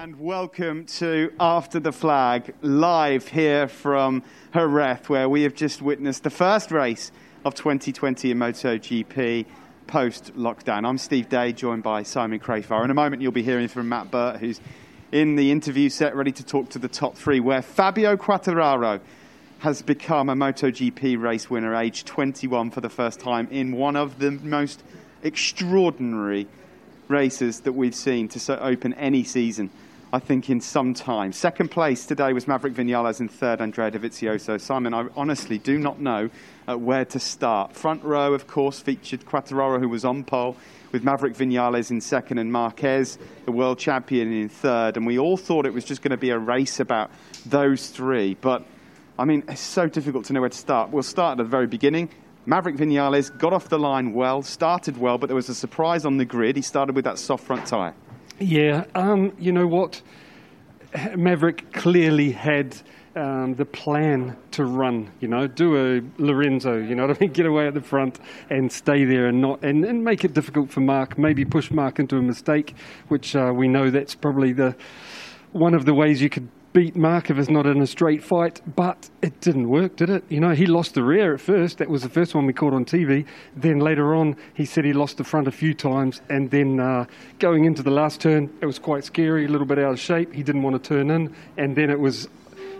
and welcome to After the Flag, live here from Jerez, where we have just witnessed the first race of 2020 in MotoGP post lockdown. I'm Steve Day, joined by Simon Crafar. In a moment, you'll be hearing from Matt Burt, who's in the interview set, ready to talk to the top three, where Fabio Quartararo has become a MotoGP race winner, aged 21 for the first time, in one of the most extraordinary races that we've seen to open any season, I think, in some time. Second place today was Maverick Vinales, and third, Andrea Dovizioso. Simon, I honestly do not know uh, where to start. Front row, of course, featured Quartararo, who was on pole, with Maverick Vinales in second and Marquez, the world champion, in third. And we all thought it was just going to be a race about those three. But, I mean, it's so difficult to know where to start. We'll start at the very beginning. Maverick Vinales got off the line well, started well, but there was a surprise on the grid. He started with that soft front tyre. Yeah, um, you know what? Maverick clearly had um, the plan to run, you know, do a Lorenzo, you know what I mean, get away at the front and stay there and not and, and make it difficult for Marc, maybe push Marc into a mistake, which uh, we know that's probably the one of the ways you could beat it's not in a straight fight, but it didn't work, did it? You know, he lost the rear at first. That was the first one we caught on TV. Then later on, he said he lost the front a few times, and then uh, going into the last turn, it was quite scary, a little bit out of shape. He didn't want to turn in, and then it was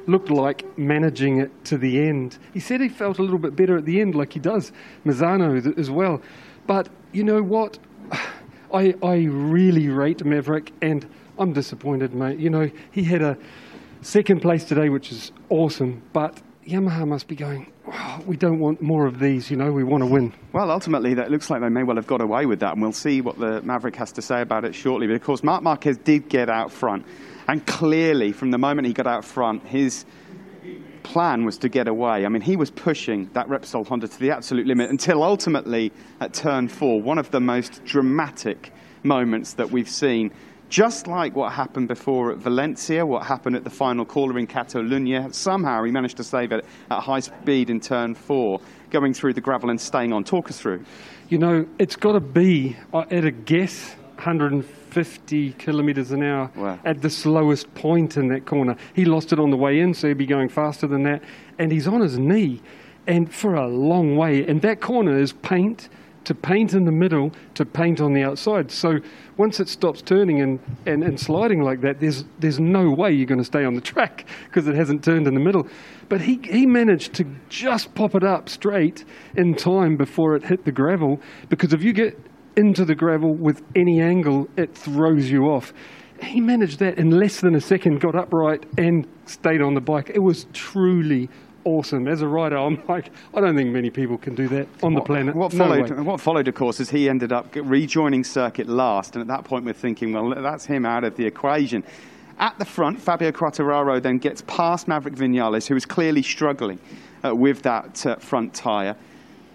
looked like managing it to the end. He said he felt a little bit better at the end, like he does Misano as well. But you know what? I I really rate Maverick, and I'm disappointed, mate. You know, he had a second place today, which is awesome, but Yamaha must be going, oh, we don't want more of these, you know, we want to win. Well, ultimately, that looks like they may well have got away with that, and we'll see what the Maverick has to say about it shortly. But of course, Marc Marquez did get out front, and clearly, from the moment he got out front, his plan was to get away. I mean, he was pushing that Repsol Honda to the absolute limit until ultimately at turn four, one of the most dramatic moments that we've seen just like what happened before at Valencia, what happened at the final corner in Catalunya, somehow he managed to save it at high speed in turn four, going through the gravel and staying on. Talk us through. You know, it's got to be, uh, at a guess, 150 kilometres an hour wow. at the slowest point in that corner. He lost it on the way in, so he'd be going faster than that. And he's on his knee, and for a long way. And that corner is paint to paint in the middle to paint on the outside. So once it stops turning and, and, and sliding like that, there's, there's no way you're going to stay on the track because it hasn't turned in the middle. But he, he managed to just pop it up straight in time before it hit the gravel because if you get into the gravel with any angle, it throws you off. He managed that in less than a second, got upright and stayed on the bike. It was truly awesome. As a rider, I'm like, I don't think many people can do that on what, the planet. What followed, no what followed, of course, is he ended up rejoining circuit last, and at that point we're thinking, well, that's him out of the equation. At the front, Fabio Quartararo then gets past Maverick Vinales, who was clearly struggling uh, with that uh, front tyre.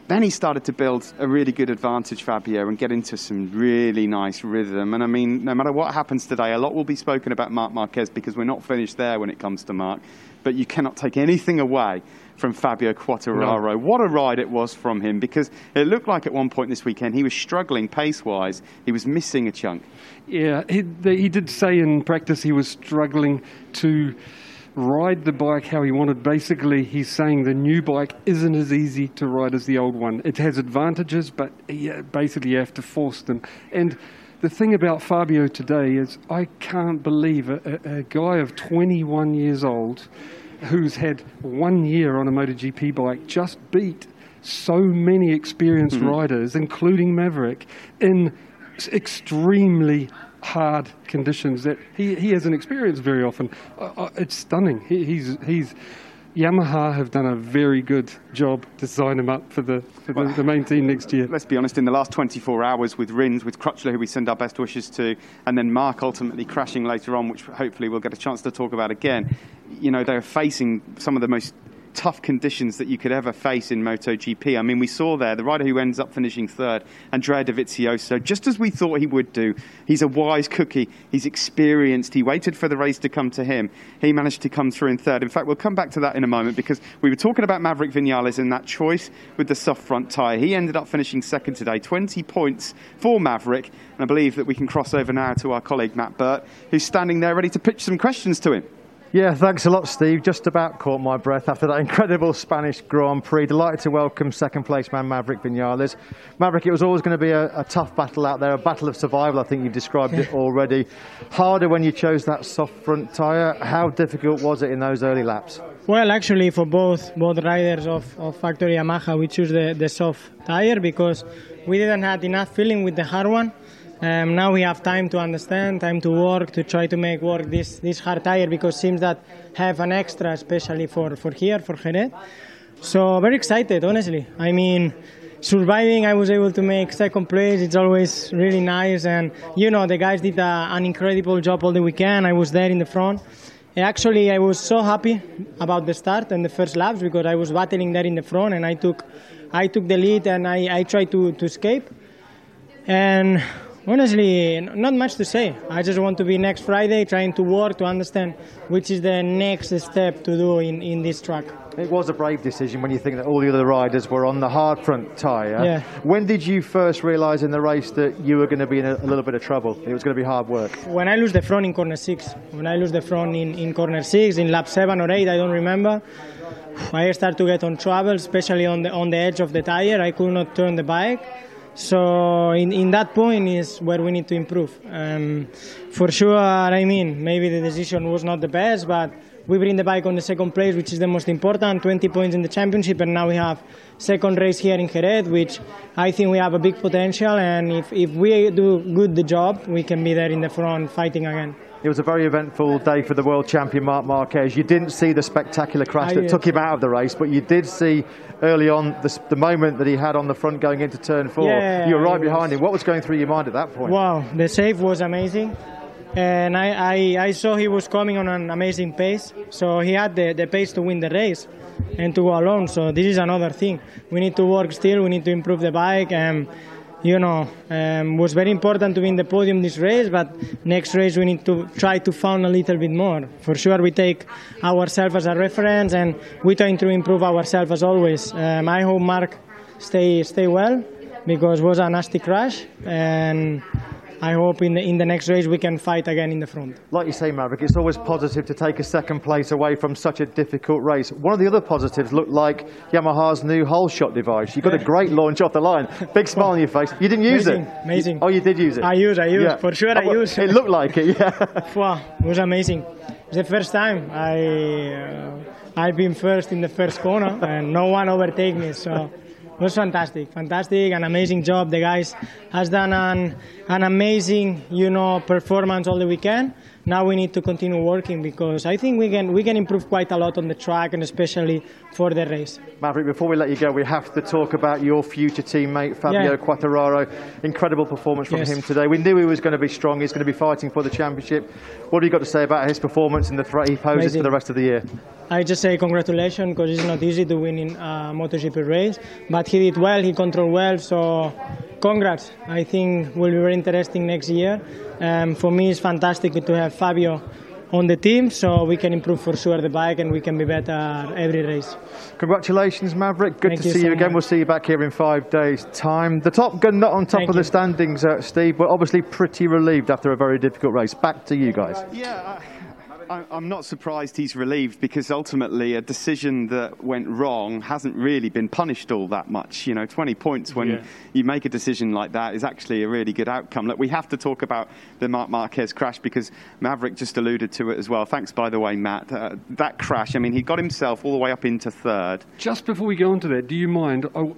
Then he started to build a really good advantage, Fabio, and get into some really nice rhythm. And I mean, no matter what happens today, a lot will be spoken about Marc Marquez because we're not finished there when it comes to Marc but you cannot take anything away from Fabio Quartararo. No. What a ride it was from him because it looked like at one point this weekend he was struggling pace wise. He was missing a chunk. Yeah, he, he did say in practice he was struggling to ride the bike how he wanted. Basically, he's saying the new bike isn't as easy to ride as the old one. It has advantages, but basically you have to force them. And the thing about Fabio today is I can't believe a, a, guy of 21 years old who's had one year on a MotoGP bike just beat so many experienced mm-hmm. riders, including Maverick, in extremely hard conditions that he, he hasn't experienced very often. Uh, uh it's stunning. He, he's he's Yamaha have done a very good job to sign him up for the for the, well, the, main team next year. Let's be honest, in the last 24 hours with Rins, with Crutchlow, who we send our best wishes to, and then Marc ultimately crashing later on, which hopefully we'll get a chance to talk about again. You know, they're facing some of the most tough conditions that you could ever face in MotoGP. I mean, we saw there the rider who ends up finishing third, Andrea Dovizioso, just as we thought he would do. He's a wise cookie. He's experienced. He waited for the race to come to him. He managed to come through in third. In fact, we'll come back to that in a moment because we were talking about Maverick Vinales and that choice with the soft front tyre. He ended up finishing second today, 20 points for Maverick. And I believe that we can cross over now to our colleague Matt Burt, who's standing there ready to pitch some questions to him. Yeah, thanks a lot, Steve. Just about caught my breath after that incredible Spanish Grand Prix. Delighted to welcome second place man Maverick Vinales. Maverick, it was always going to be a, a tough battle out there, a battle of survival. I think you've described it already. Harder when you chose that soft front tyre. How difficult was it in those early laps? Well, actually, for both both riders of, of Factory Yamaha, we choose the, the soft tyre because we didn't have enough feeling with the hard one. Um, now we have time to understand, time to work, to try to make work this, this hard tire because seems that have an extra, especially for, for here, for Jerez. So very excited, honestly. I mean, surviving, I was able to make second place. It's always really nice, and you know the guys did a, an incredible job all the weekend. I was there in the front. Actually, I was so happy about the start and the first laps because I was battling there in the front, and I took, I took the lead and I, I tried to, to escape. And Honestly, not much to say. I just want to be next Friday trying to work to understand which is the next step to do in, in this track. It was a brave decision when you think that all the other riders were on the hard front tyre. Yeah. When did you first realise in the race that you were going to be in a, a, little bit of trouble? It was going to be hard work. When I lose the front in corner six, when I lose the front in, in corner six, in lap seven or eight, I don't remember. I start to get on trouble, especially on the on the edge of the tire. I could not turn the bike so in, in that point is where we need to improve. Um, for sure, I mean, maybe the decision was not the best, but we bring the bike on the second place, which is the most important, 20 points in the championship, and now we have second race here in Jerez, which I think we have a big potential, and if, if we do good the job, we can be there in the front fighting again. It was a very eventful day for the world champion Marc Marquez. You didn't see the spectacular crash that took him out of the race, but you did see early on the, the moment that he had on the front going into turn four. Yeah, you were right behind him. What was going through your mind at that point? Wow, the save was amazing. And I, I, I saw he was coming on an amazing pace, so he had the, the pace to win the race and to go alone. So this is another thing. We need to work still. We need to improve the bike. And you know, um, was very important to win the podium this race, but next race we need to try to find a little bit more. For sure, we take ourselves as a reference and we try to improve ourselves as always. Um, I hope Marc stay stay well because it was a nasty crash and I hope in the, in the next race we can fight again in the front. Like you say, Maverick, it's always positive to take a second place away from such a difficult race. One of the other positives looked like Yamaha's new hole shot device. You got a great launch off the line. Big smile on your face. You didn't use amazing, it. Amazing. Oh, you did use it. I use. I use. Yeah. For sure, I oh, use. It looked like it. Yeah. wow, it was amazing. It's the first time I uh, I've been first in the first corner and no one overtake me. So. Was fantastic, fantastic, an amazing job. The guys has done an, an amazing, you know, performance all the weekend. Now we need to continue working because I think we can we can improve quite a lot on the track and especially for the race. Maverick, before we let you go, we have to talk about your future teammate Fabio yeah. Quartararo. Incredible performance from yes. him today. We knew he was going to be strong. He's going to be fighting for the championship. What have you got to say about his performance and the threat he poses amazing. for the rest of the year? I just say congratulations because it's not easy to win in uh, a MotoGP race, but he did well, he controlled well, so congrats. I think will be very interesting next year. Um, for me, it's fantastic to have Fabio on the team so we can improve for sure the bike and we can be better every race. Congratulations, Maverick. Good Thank to you see so you again. Much. We'll see you back here in five days' time. The Top Gun not on top Thank of you. the standings, uh, Steve, but obviously pretty relieved after a very difficult race. Back to you guys. Yeah. I'm not surprised he's relieved because ultimately a decision that went wrong hasn't really been punished all that much. You know, 20 points when Yeah. you make a decision like that is actually a really good outcome. Look, we have to talk about the Marc Marquez crash because Maverick just alluded to it as well. Thanks, by the way, Matt. Uh, that crash, I mean, he got himself all the way up into third. Just before we go on to that, do you mind? Oh,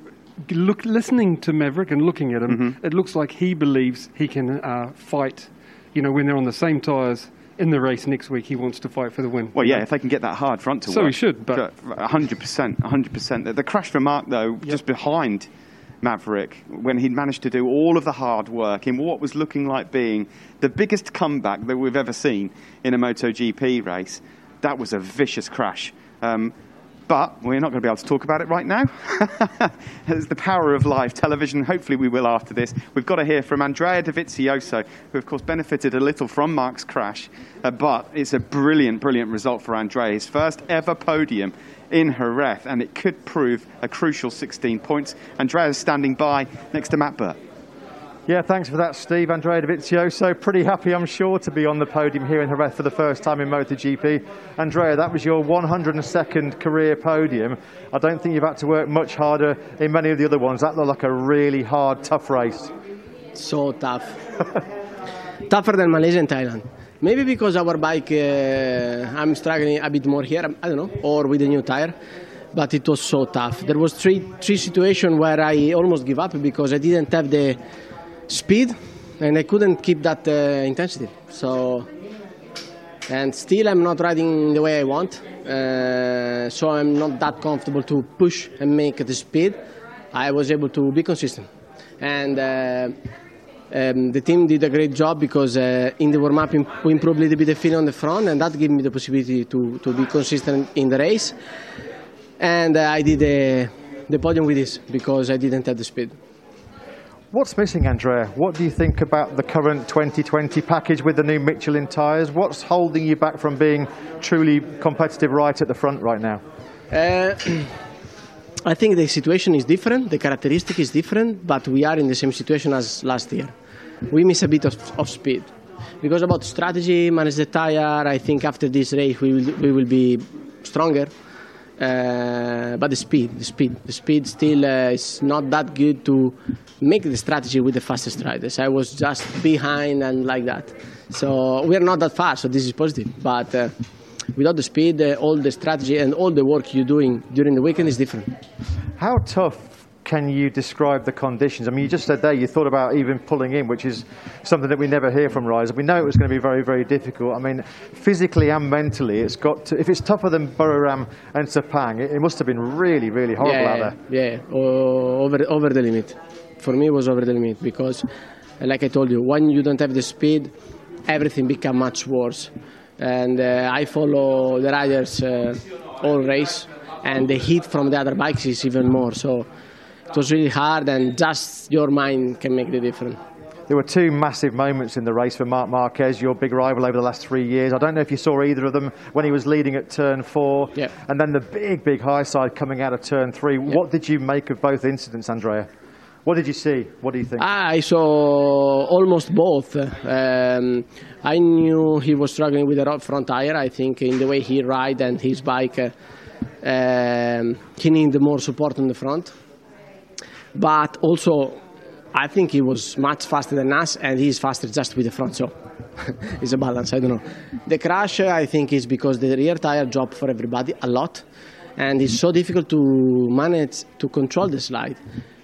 look, listening to Maverick and looking at him, Mm-hmm. it looks like he believes he can uh, fight. You know, when they're on the same tyres in the race next week, he wants to fight for the win. Well, yeah, if they can get that hard front to So work. he should, but- hundred percent, hundred percent. The crash for Marc though, just behind Maverick, when he'd managed to do all of the hard work in what was looking like being the biggest comeback that we've ever seen in a MotoGP race, that was a vicious crash. Um, But we're not going to be able to talk about it right now. it's the power of live television. Hopefully, we will after this. We've got to hear from Andrea Dovizioso, who, of course, benefited a little from Marc's crash. Uh, but it's a brilliant, brilliant result for Andrea. His first ever podium in Jerez, and it could prove a crucial 16 points. Andrea is standing by next to Matt Burt. Yeah, thanks for that, Steve. Andrea Dovizioso, pretty happy, I'm sure, to be on the podium here in Jerez for the first time in MotoGP. Andrea, that was your 102nd career podium. I don't think you've had to work much harder in many of the other ones. That looked like a really hard, tough race. So tough. Tougher than Malaysia and Thailand. Maybe because our bike, uh, I'm struggling a bit more here. I don't know, or with the new tire. But it was so tough. There was three three situations where I almost give up because I didn't have the speed and I couldn't keep that uh, intensity. So, and still I'm not riding the way I want. Uh, so I'm not that comfortable to push and make the speed. I was able to be consistent, and uh, um, the team did a great job because uh, in the warm up we improved a little bit the feeling on the front, and that gave me the possibility to, to be consistent in the race. And uh, I did the, the podium with this because I didn't have the speed. What's missing, Andrea? What do you think about the current 2020 package with the new Michelin tyres? What's holding you back from being truly competitive right at the front right now? Uh, I think the situation is different, the characteristic is different, but we are in the same situation as last year. We miss a bit of, of speed. Because about strategy, manage the tire, I think after this race we will, we will be stronger. Uh, but the speed, the speed, the speed still uh, is not that good to make the strategy with the fastest riders. I was just behind and like that. So we are not that fast, so this is positive. But uh, without the speed, uh, all the strategy and all the work you're doing during the weekend is different. How tough can you describe the conditions? I mean, you just said there you thought about even pulling in, which is something that we never hear from riders. We know it was going to be very, very difficult. I mean, physically and mentally, it's got to, if it's tougher than Buriram and Sepang, it, it, must have been really, really horrible yeah, out there. Yeah, over, over the limit. For me, it was over the limit because, like I told you, when you don't have the speed, everything becomes much worse. And uh, I follow the riders uh, all race, and the heat from the other bikes is even more. So it was really hard, and just your mind can make the difference. There were two massive moments in the race for Marc Marquez, your big rival over the last three years. I don't know if you saw either of them when he was leading at turn four, yeah. and then the big, big high side coming out of turn three. Yeah. What did you make of both incidents, Andrea? What did you see? What do you think? I saw almost both. Um, I knew he was struggling with the front tire. I think in the way he ride and his bike, uh, um, he needed more support on the front but also I think he was much faster than us, and he's faster just with the front. So it's a balance. I don't know. The crash, I think, is because the rear tire dropped for everybody a lot, and it's so difficult to manage to control the slide.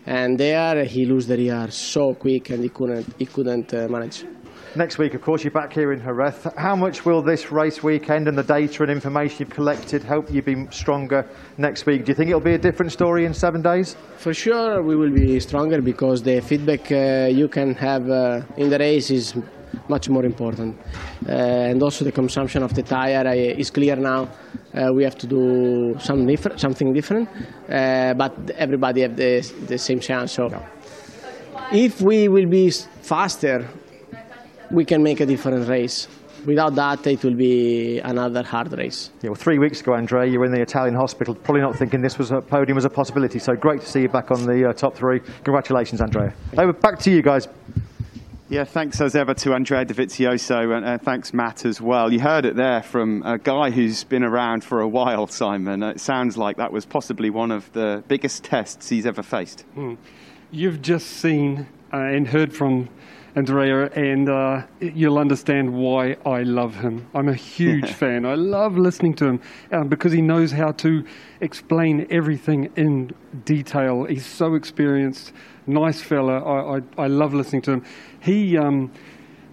And there, he lose the rear so quick, and he couldn't he couldn't uh, manage. Next week, of course, you're back here in Jerez. How much will this race weekend and the data and information you've collected help you be stronger next week? Do you think it'll be a different story in seven days? For sure, we will be stronger because the feedback uh, you can have uh, in the race is much more important. Uh, and also the consumption of the tire uh, is clear now. Uh, we have to do some different, something different, uh, but everybody have the, the same chance. So, if we will be faster we can make a different race. Without that, it will be another hard race. Yeah, well, three weeks ago, Andrea, you were in the Italian hospital, probably not thinking this was a podium was a possibility. So great to see you back on the uh, top three. Congratulations, Andrea. Over back to you guys. Yeah, thanks as ever to Andrea Dovizioso, and uh, thanks Matt as well. You heard it there from a guy who's been around for a while, Simon. Uh, it sounds like that was possibly one of the biggest tests he's ever faced. Mm. You've just seen uh, and heard from Andrea, and uh, you'll understand why I love him. I'm a huge fan. I love listening to him uh, because he knows how to explain everything in detail. He's so experienced, nice fella. I, I, I love listening to him. He, um,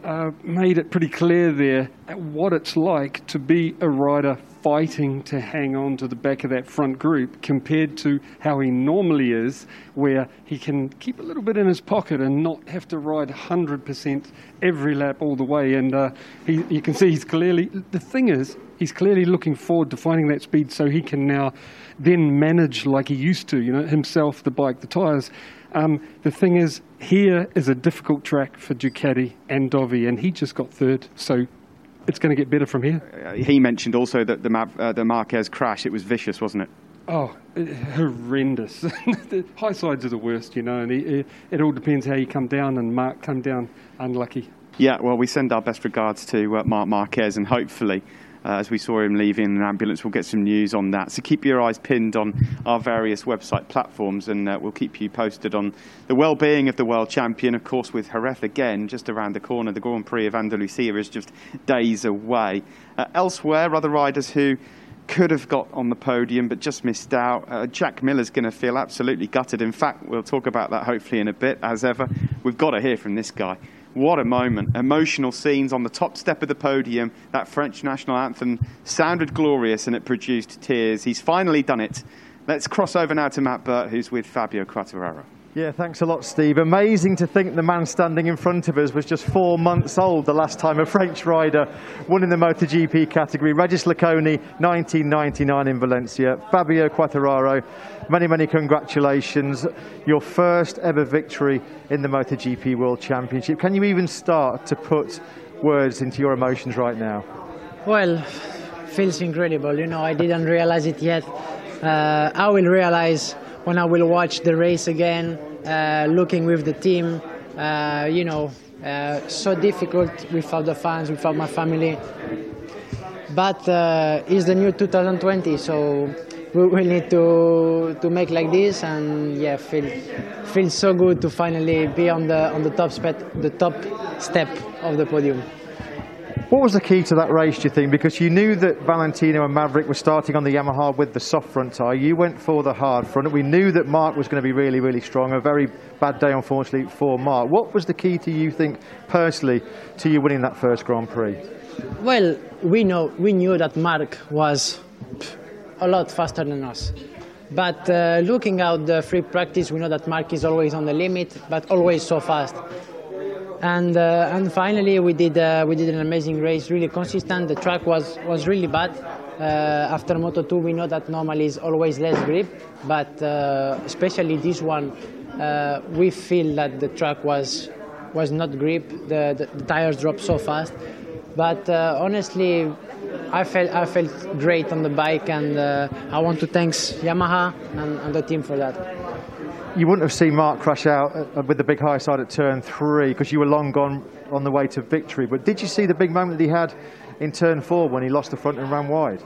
uh, made it pretty clear there what it's like to be a rider fighting to hang on to the back of that front group compared to how he normally is, where he can keep a little bit in his pocket and not have to ride 100% every lap all the way. And uh, he, you can see he's clearly, the thing is, he's clearly looking forward to finding that speed so he can now then manage like he used to, you know, himself, the bike, the tyres. Um, the thing is, here is a difficult track for Ducati and Dovi, and he just got third. So it's going to get better from here. Uh, he mentioned also that the, uh, the Marquez crash, it was vicious, wasn't it? Oh, horrendous. the high sides are the worst, you know, and he, it all depends how you come down, and Marc come down unlucky. Yeah, well, we send our best regards to uh, Marc Marquez, and hopefully uh, as we saw him leaving an ambulance. We'll get some news on that. So keep your eyes pinned on our various website platforms, and uh, we'll keep you posted on the well-being of the world champion. Of course, with Jerez again just around the corner, the Grand Prix of Andalusia is just days away. Uh, elsewhere, other riders who could have got on the podium but just missed out. Uh, Jack Miller's going to feel absolutely gutted. In fact, we'll talk about that hopefully in a bit. As ever, we've got to hear from this guy. What a moment. Emotional scenes on the top step of the podium. That French national anthem sounded glorious and it produced tears. He's finally done it. Let's cross over now to Matt Burt, who's with Fabio Quartararo. Yeah, thanks a lot, Steve. Amazing to think the man standing in front of us was just four months old the last time a French rider won in the MotoGP category. Regis Laconi, 1999 in Valencia. Fabio Quartararo, many, many congratulations. Your first ever victory in the MotoGP World Championship. Can you even start to put words into your emotions right now? Well, feels incredible. You know, I didn't realize it yet. Uh, I will realize when I will watch the race again, uh, looking with the team, uh, you know, uh, so difficult without the fans, without my family. But uh, it's the new 2020, so we will need to to make like this, and yeah, feel feels so good to finally be on the on the top step, the top step of the podium. What was the key to that race, do you think? Because you knew that Valentino and Maverick were starting on the Yamaha with the soft front tyre. You went for the hard front. We knew that Marc was going to be really, really strong. A very bad day, unfortunately, for Marc. What was the key to you think, personally, to you winning that first Grand Prix? Well, we know we knew that Marc was a lot faster than us. But uh, looking at the free practice, we know that Marc is always on the limit, but always so fast and uh, and finally we did uh, we did an amazing race, really consistent. The track was was really bad. Uh, after Moto 2, we know that normally is always less grip, but uh, especially this one, uh, we feel that the track was was not grip. The, the, the tires dropped so fast, but uh, honestly. I felt I felt great on the bike, and I want to thank Yamaha and, and the team for that you wouldn't have seen Marc crash out uh, with the big high side at turn three because you were long gone on the way to victory. But did you see the big moment that he had in turn four when he lost the front and ran wide?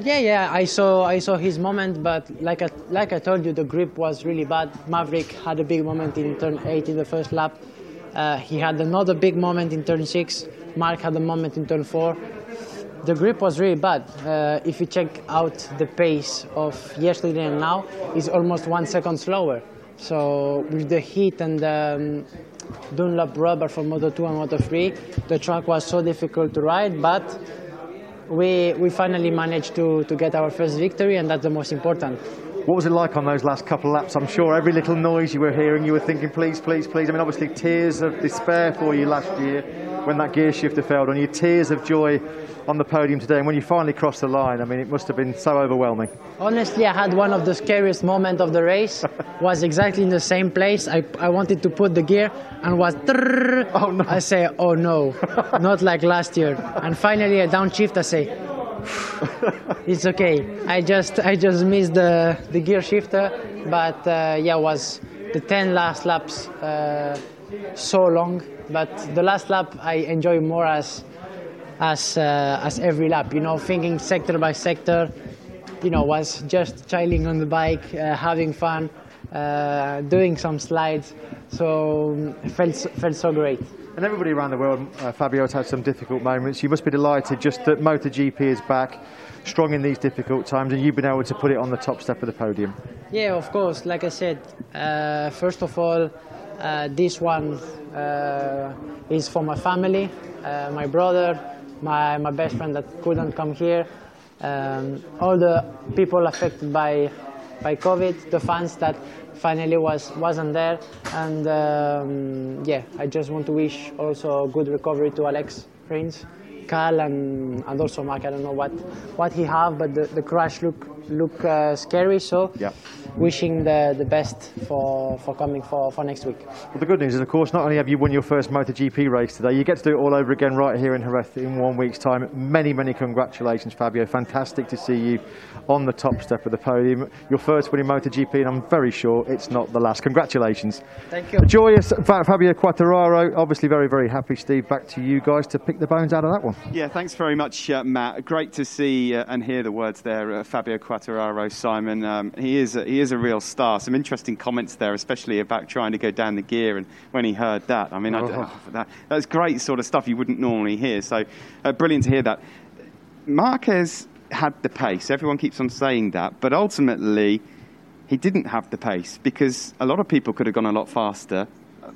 Yeah, yeah, I saw I saw his moment, but like I, like I told you, the grip was really bad. Maverick had a big moment in turn eight in the first lap. Uh, he had another big moment in turn six. Marc had a moment in turn four. The grip was really bad. Uh, if you check out the pace of yesterday and now, it's almost one second slower. So with the heat and the um, Dunlop rubber for Moto 2 and Moto 3, the track was so difficult to ride, but we, we finally managed to, to get our first victory, and that's the most important. What was it like on those last couple of laps? I'm sure every little noise you were hearing, you were thinking, please, please, please. I mean, obviously, tears of despair for you last year when that gear shifter failed on you, tears of joy on the podium today. And when you finally crossed the line, I mean, it must have been so overwhelming. Honestly, I had one of the scariest moments of the race. was exactly in the same place. I, I wanted to put the gear and was. Oh no! I say, oh no, not like last year. And finally, I downshift. I say, it's okay. I just I just missed the the gear shifter, but uh, yeah, was the 10 last laps uh, so long. But the last lap I enjoy more as as uh, as every lap. You know, thinking sector by sector. You know, was just chilling on the bike, uh, having fun, uh, doing some slides. So um, it felt felt so great. And everybody around the world, uh, Fabio, has had some difficult moments. You must be delighted just that MotoGP is back, strong in these difficult times, and you've been able to put it on the top step of the podium. Yeah, of course. Like I said, uh, first of all, this one uh, is for my family, uh, my brother, my, my best friend that couldn't come here, um, all the people affected by by COVID, the fans that finally was wasn't there, and um, yeah, I just want to wish also good recovery to Alex Rins, Cal, and, and also Marc. I don't know what what he have, but the, the crash look look uh, scary. So Yeah. Wishing the, the best for, for coming for, for next week. Well, the good news is, of course, not only have you won your first MotoGP race today, you get to do it all over again right here in Jerez in one week's time. Many, many congratulations, Fabio. Fantastic to see you on the top step of the podium. Your first win in MotoGP, and I'm very sure it's not the last. Congratulations. Thank you. Joyous Fabio Quartararo, obviously very, very happy, Steve. Back to you guys to pick the bones out of that one. Yeah, thanks very much, uh, Matt. Great to see uh, and hear the words there, uh, Fabio Quartararo, Simon. Um, he is a, he is a real star. Some interesting comments there, especially about trying to go down the gear and when he heard that. I mean, I don't- that, that's great sort of stuff you wouldn't normally hear. So uh, brilliant to hear that. Marquez had the pace. Everyone keeps on saying that, but ultimately he didn't have the pace because a lot of people could have gone a lot faster.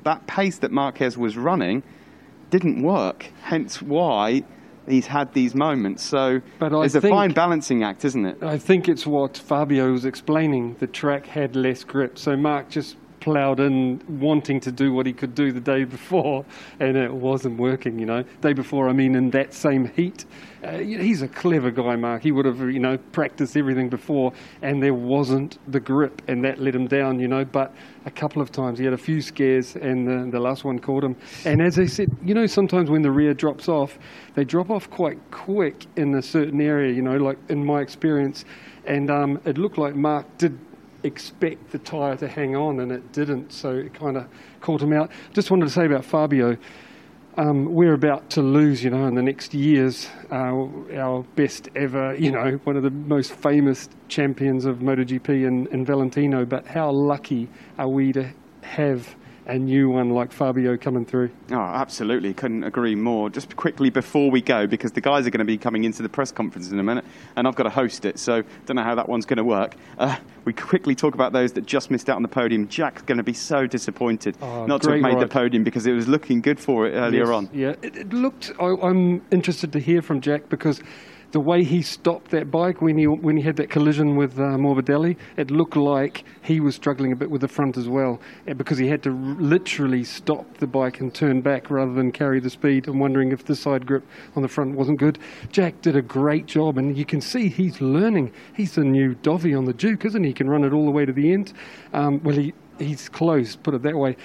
That pace that Marquez was running didn't work. Hence why he's had these moments. So But I a fine balancing act, isn't it? I think it's what Fabio was explaining. The track had less grip, so Marc just ploughed in, wanting to do what he could do the day before, and it wasn't working. You know, day before, I mean, in that same heat. Uh, he's a clever guy, Marc. He would have, you know, practiced everything before, and there wasn't the grip, and that let him down. You know, but a couple of times he had a few scares, and the, the last one caught him. And as I said, you know, sometimes when the rear drops off, they drop off quite quick in a certain area. You know, like in my experience, and um, it looked like Mark did expect the tyre to hang on, and it didn't. So it kind of caught him out. Just wanted to say about Fabio. Um, we're about to lose, you know, in the next years, uh, our best ever, you know, one of the most famous champions of MotoGP in, in Valentino. But how lucky are we to have a new one like Fabio coming through? Oh, absolutely. Couldn't agree more. Just quickly before we go, because the guys are going to be coming into the press conference in a minute, and I've got to host it, so don't know how that one's going to work. Uh, we quickly talk about those that just missed out on the podium. Jack's going to be so disappointed Oh, not to have made the podium because it was looking good for it earlier Yes, on. Yeah, it, it looked. I, I'm interested to hear from Jack because the way he stopped that bike when he when he had that collision with uh, Morbidelli, it looked like he was struggling a bit with the front as well, eh, because he had to r- literally stop the bike and turn back rather than carry the speed. I'm wondering if the side grip on the front wasn't good. Jack did a great job, and you can see he's learning. He's the new Dovi on the Duke, isn't he? He can run it all the way to the end. Um, well, he he's close, put it that way.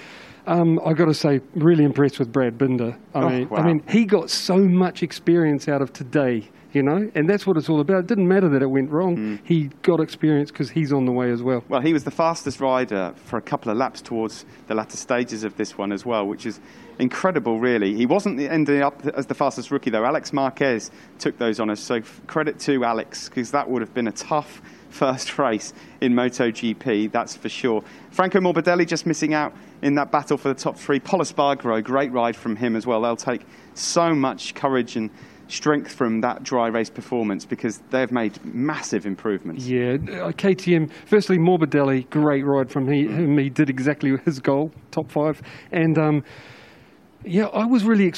Um, I got to say, really impressed with Brad Binder. I Oh, mean, wow. I mean, he got so much experience out of today, you know, and that's what it's all about. It didn't matter that it went wrong. Mm. He got experience because he's on the way as well. Well, he was the fastest rider for a couple of laps towards the latter stages of this one as well, which is incredible, really. He wasn't ending up as the fastest rookie, though. Alex Marquez took those on us, so credit to Alex, because that would have been a tough first race in MotoGP, that's for sure. Franco Morbidelli just missing out in that battle for the top three. Pol Espargaro, great ride from him as well. They'll take so much courage and strength from that dry race performance because they've made massive improvements. Yeah, uh, KTM. Firstly, Morbidelli, great ride from him. He did exactly his goal, top five. And um, yeah, I was really,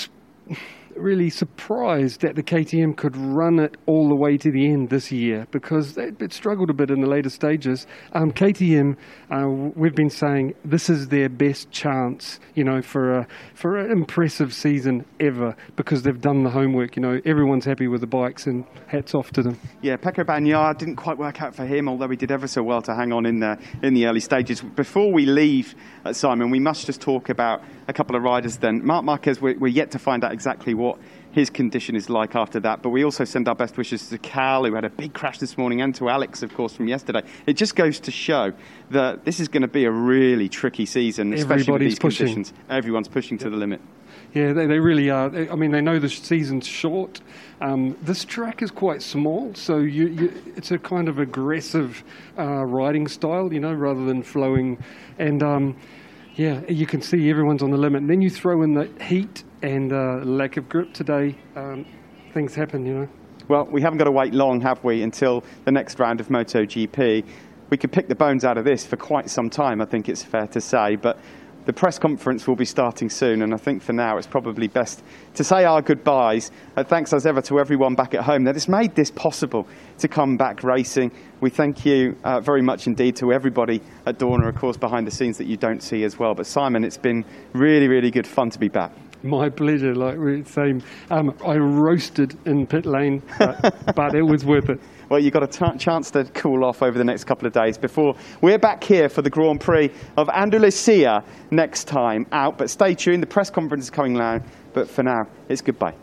really surprised that the KTM could run it all the way to the end this year because it struggled a bit in the later stages. Um, KTM, uh, we've been saying this is their best chance, you know, for a for an impressive season ever because they've done the homework. You know, everyone's happy with the bikes, and hats off to them. Yeah, Pecco Bagnaia didn't quite work out for him, although he did ever so well to hang on in the in the early stages. Before we leave, uh, Simon, we must just talk about a couple of riders. Then Marc Marquez, we're, we're yet to find out exactly what his condition is like after that. But we also send our best wishes to Cal, who had a big crash this morning, and to Alex, of course, from yesterday. It just goes to show that this is going to be a really tricky season, especially with these pushing. conditions. Everyone's pushing to the limit. Yeah, they, they really are. They- I mean, they know the season's short. Um, this track is quite small, so you, you, it's a kind of aggressive uh, riding style, you know, rather than flowing. And um, yeah, you can see everyone's on the limit. And then you throw in the heat and uh, lack of grip today. Um, things happen, you know. Well, we haven't got to wait long, have we, until the next round of MotoGP. We could pick the bones out of this for quite some time, I think it's fair to say. But the press conference will be starting soon, and I think for now it's probably best to say our goodbyes. Uh, thanks as ever to everyone back at home that has made this possible to come back racing. We thank you uh, very much indeed to everybody at Dorna, of course, behind the scenes that you don't see as well. But Simon, it's been really, really good fun to be back. My pleasure. Like we same. Um, I roasted in pit lane, but, but it was worth it. Well, you've got a t- chance to cool off over the next couple of days before we're back here for the Grand Prix of Andalusia next time out. But stay tuned, the press conference is coming now. But for now, it's goodbye.